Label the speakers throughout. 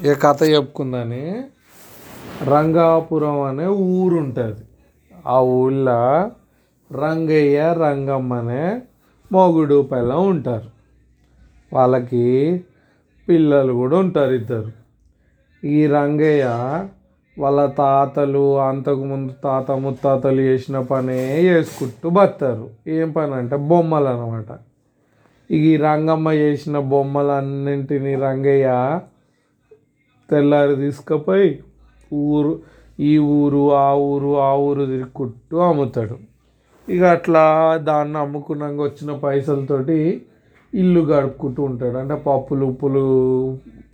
Speaker 1: ఇక కథ చెప్పుకుందని? రంగాపురం అనే ఊరు ఉంటుంది ఆ ఊళ్ళో రంగయ్య రంగమ్మ అనే మొగుడు పిల్లం ఉంటారు. వాళ్ళకి పిల్లలు కూడా ఉంటారు ఇద్దరు. ఈ రంగయ్య వాళ్ళ తాతలు అంతకుముందు తాత ముత్తాతలు చేసిన పనే చేసుకుంటూ బతారు ఏం పని అంటే బొమ్మలు అనమాట ఇక ఈ రంగమ్మ చేసిన బొమ్మలన్నింటినీ రంగయ్య తెల్లారి తీసుకుపోయి ఊరు ఈ ఊరు ఆ ఊరు ఆ ఊరు తిరుక్కుంటూ అమ్ముతాడు. ఇక అట్లా దాన్ని అమ్ముకున్నాక వచ్చిన పైసలతోటి ఇల్లు గడుపుకుంటూ ఉంటాడు. అంటే పప్పులు ఉప్పులు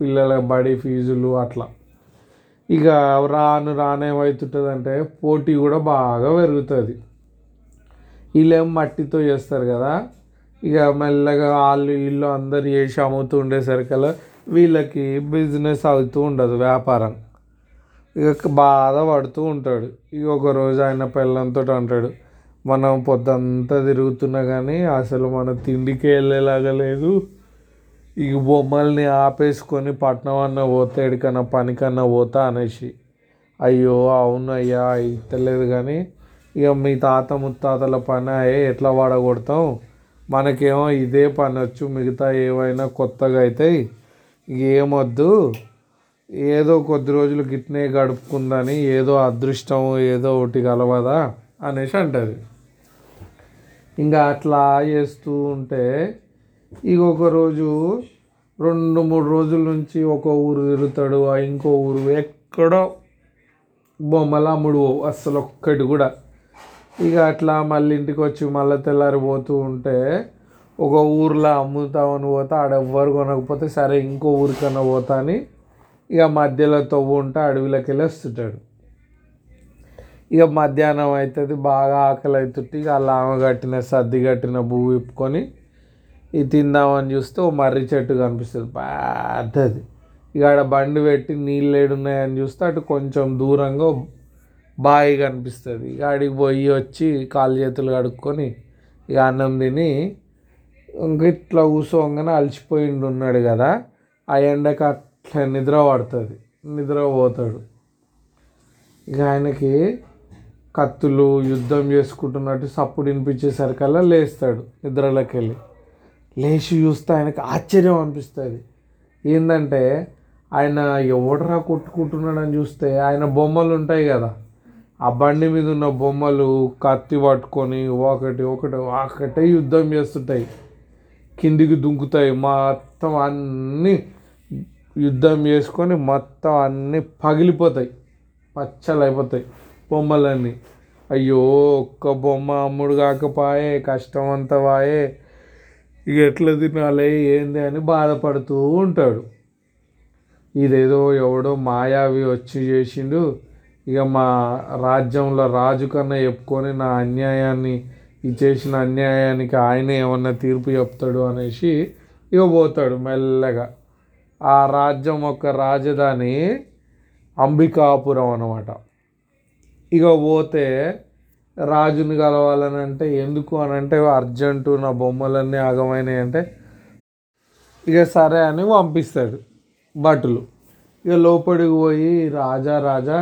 Speaker 1: పిల్లల బడి ఫీజులు అట్లా. ఇక రాను రాను ఏమవుతుంటుంది అంటే పోటీ కూడా బాగా పెరుగుతుంది. వీళ్ళేం మట్టితో చేస్తారు కదా? ఇక మెల్లగా వాళ్ళు వీళ్ళు అందరు చేసి అమ్ముతూ ఉండేసరికల్లా వీళ్ళకి బిజినెస్ అవుతూ ఉండదు వ్యాపారం. ఇక బాధ పడుతూ ఉంటాడు. ఇక ఒక రోజు ఆయన పిల్లలతో అంటాడు మనం పొద్దంతా తిరుగుతున్నా కానీ అసలు మన తిండికి వెళ్ళేలాగా లేదు. ఇక బొమ్మల్ని ఆపేసుకొని పట్నం అన్న పోతే పనికన్నా పోతా అనేసి. అయ్యో అవును అయ్యా అయితలేదు కానీ ఇక మీ తాత ముత్తాతల పని అయ్యే ఎట్లా వాడగొడతాం? మనకేమో ఇదే పని వచ్చు మిగతా ఏవైనా కొత్తగా అవుతాయి ఏమొద్దు? ఏదో కొద్ది రోజులు గిట్నే గడుపుకుందని ఏదో అదృష్టం ఏదో ఒకటి కలవదా అనేసి అంటుంది. ఇంకా అట్లా చేస్తూ ఉంటే ఇక ఒక రోజు రెండు మూడు రోజుల నుంచి ఒక ఊరు తిరుగుతాడు ఆ ఇంకో ఊరు ఎక్కడో బొమ్మలు అమ్ముడు అస్సలు ఒక్కటి కూడా. ఇక అట్లా మళ్ళీ ఇంటికి వచ్చి మళ్ళీ తెల్లారిపోతూ ఉంటే ఒక ఊర్లో అమ్ముతామని పోతే ఆడెవ్వరు కొనకపోతే సరే ఇంకో ఊరికన్నా పోతా అని ఇక మధ్యలో తవ్వు ఉంటే అడవిలోకి వెళ్ళి వస్తుంటాడు. ఇక మధ్యాహ్నం అవుతుంది బాగా ఆకలి అవుతుంటే ఇక అలా ఆమె కట్టిన సర్ది కట్టిన పువ్వు విప్పుకొని ఇది తిందామని చూస్తే ఓ మర్రి చెట్టు కనిపిస్తుంది పెద్దది. ఇక ఆడ బండి పెట్టి నీళ్ళు ఏడున్నాయని చూస్తే అటు కొంచెం దూరంగా బావి కనిపిస్తుంది. ఇక ఆడికి పోయి వచ్చి కాలు చేతులు కడుక్కొని ఇక అన్నం తిని ఇట్లా కూసోగానే అలసిపోయిండు ఉన్నాడు కదా ఆ ఎండకు అట్లా నిద్ర పడుతుంది. నిద్ర పోతాడు. ఇక ఆయనకి కత్తులు యుద్ధం చేసుకుంటున్నట్టు సప్పుడు వినిపించేసరికల్లా లేస్తాడు నిద్రలోకి వెళ్ళి లేచి చూస్తే ఆయనకి ఆశ్చర్యం అనిపిస్తుంది. ఏంటంటే ఆయన ఎవడరా కొట్టుకుంటున్నాడని చూస్తే ఆయన బొమ్మలు ఉంటాయి కదా ఆ బండి మీద ఉన్న బొమ్మలు కత్తి పట్టుకొని ఒకటి ఒకటి ఒకటే యుద్ధం చేస్తుంటాయి. కిందికి దుంకుతాయి. మొత్తం అన్నీ యుద్ధం చేసుకొని మొత్తం అన్నీ పగిలిపోతాయి. పచ్చలు అయిపోతాయి బొమ్మలన్నీ. అయ్యో ఒక్క బొమ్మ అమ్ముడు కాకపాయే కష్టం అంతా వాయే. ఇక ఎట్లా తినాలి ఏంది అని బాధపడుతూ ఉంటాడు. ఇదేదో ఎవడో మాయావి వచ్చి చేసిండు. ఇక మా రాజ్యంలో రాజు కన్నా చెప్పుకొని నా అన్యాయాన్ని ఈ చేసిన అన్యాయానికి ఆయనే ఏమన్నా తీర్పు చెప్తాడు అనేసి ఇక పోతాడు మెల్లగా. ఆ రాజ్యం యొక్క రాజధాని అంబికాపురం అనమాట ఇక పోతే రాజుని కలవాలని అంటే ఎందుకు అని అంటే అర్జెంటు నా బొమ్మలన్నీ ఆగమైనాయి అంటే ఇక సరే అని పంపిస్తాడు భటులు. ఇక లోపలికి పోయి రాజా రాజా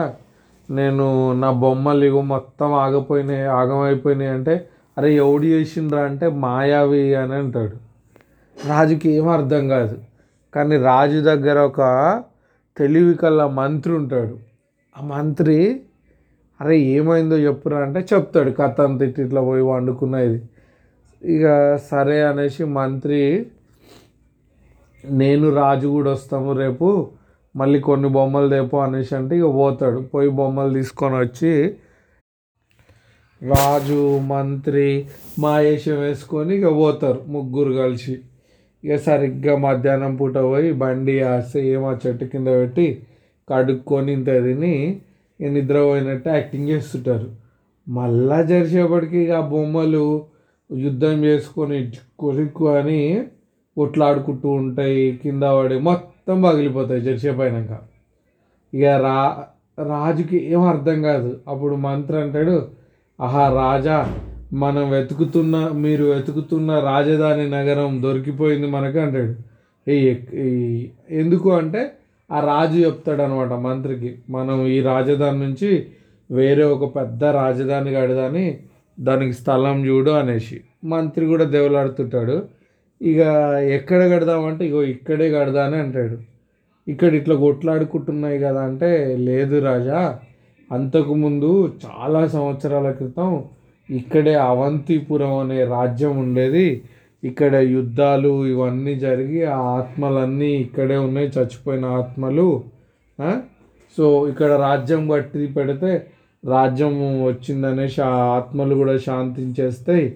Speaker 1: నేను నా బొమ్మలు ఇగో మొత్తం ఆగిపోయినాయి ఆగమైపోయినాయి అంటే అరే ఎవడు చేసిండ్రా అంటే మాయావి అని అంటాడు. రాజుకి ఏం అర్థం కాదు. కానీ రాజు దగ్గర ఒక తెలివి కల మంత్రి ఉంటాడు. ఆ మంత్రి అరే ఏమైందో చెప్పురా అంటే చెప్తాడు. కథ అంత ఇట్లా పోయి వండుకున్నది. ఇక సరే అనేసి మంత్రి నేను రాజు కూడా వస్తాము రేపు మళ్ళీ కొన్ని బొమ్మలు తేపో అనేసి అంటే ఇక పోతాడు. పోయి బొమ్మలు తీసుకొని వచ్చి రాజు మంత్రి మాయేషం వేసుకొని ఇక పోతారు ముగ్గురు కలిసి. ఇక సరిగ్గా మధ్యాహ్నం పూట పోయి బండి ఆస్తే ఏమో చెట్టు కింద పెట్టి కడుక్కొని ఇంత తిని నిద్ర నిద్రపోయినట్టు యాక్టింగ్ చేస్తుంటారు. మళ్ళా జరిసేపటికి ఇక ఆ బొమ్మలు యుద్ధం చేసుకొని కొరిక్కు అని కొట్లాడుకుంటూ ఉంటాయి. కింద పడి మొత్తం పగిలిపోతాయి జరిసేపోయినాక ఇక రా రాజుకి ఏం అర్థం కాదు. అప్పుడు మంత్రి అంటాడు ఆహా రాజా మనం వెతుకుతున్న మీరు వెతుకుతున్న రాజధాని నగరం దొరికిపోయింది మనకు అంటాడు. ఎక్- ఈ- ఎందుకు అంటే ఆ రాజు చెప్తాడు అనమాట మంత్రికి మనం ఈ రాజధాని నుంచి వేరే ఒక పెద్ద రాజధాని కడదాని దానికి స్థలం చూడు అనేసి. మంత్రి కూడా దేవులాడుతుంటాడు. ఇక ఎక్కడ కడదామంటే ఇగో ఇక్కడే కడదా అని అంటాడు. ఇక్కడ ఇట్లా కొట్లాడుకుంటున్నాయి కదా అంటే లేదు రాజా అంతకుముందు చాలా సంవత్సరాల క్రితం ఇక్కడే అవంతిపురం అనే రాజ్యం ఉండేది. ఇక్కడ యుద్ధాలు ఇవన్నీ జరిగి ఆ ఆత్మలన్నీ ఇక్కడే ఉన్నాయి చచ్చిపోయిన ఆత్మలు. సో ఇక్కడ రాజ్యం బట్టి పెడితే రాజ్యం వచ్చిందనేసి ఆ ఆత్మలు కూడా శాంతించేస్తాయి.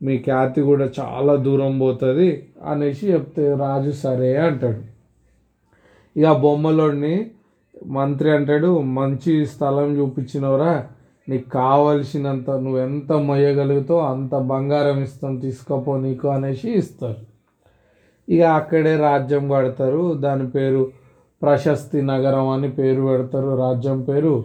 Speaker 1: మీ ఖ్యాతి కూడా చాలా దూరం పోతుంది అనేసి చెప్తే రాజు సరే అంటాడు. ఇక బొమ్మలోని మంత్రి అంటాడు మంచి స్థలం చూపించినవరా నీకు కావలసినంత నువ్వు ఎంత మొయ్యగలుగుతావు అంత బంగారం ఇస్తాం తీసుకోపో నీకు అనేసి ఇస్తారు. ఇక అక్కడే రాజ్యం కడతారు దాని పేరు ప్రశస్తి నగరం అని పేరు పెడతారు రాజ్యం పేరు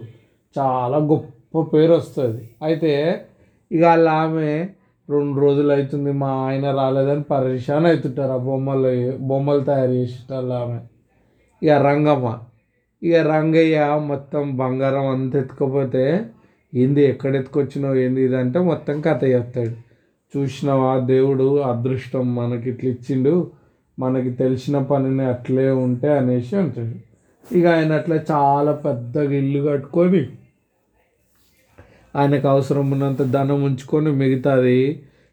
Speaker 1: చాలా గొప్ప పేరు వస్తుంది. అయితే ఇక వాళ్ళ ఆమె రెండు రోజులు అవుతుంది మా ఆయన రాలేదని పరేషాన్ అవుతుంటారు ఆ బొమ్మలు బొమ్మలు తయారు చేసేట ఆమె. ఇక రంగమ్మ ఇక రంగయ్య మొత్తం బంగారం అంత ఎత్తుకపోతే ఏంది ఎక్కడ ఎత్తుకొచ్చినావు ఏంది ఇది అంటే మొత్తం కథ చెప్తాడు. చూసినావా దేవుడు అదృష్టం మనకి ఇట్లా ఇచ్చిండు మనకి తెలిసిన పనిని అట్లే ఉంటే అనేసి అంటాడు. ఇక ఆయన అట్లా చాలా పెద్దగా ఇల్లు కట్టుకొని ఆయనకు అవసరం ఉన్నంత ధనం ఉంచుకొని మిగతాది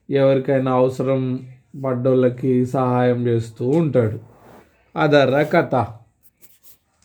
Speaker 1: ఎవరికైనా అవసరం పడ్డోళ్ళకి సహాయం చేస్తూ ఉంటాడు. అదర్రా కథ.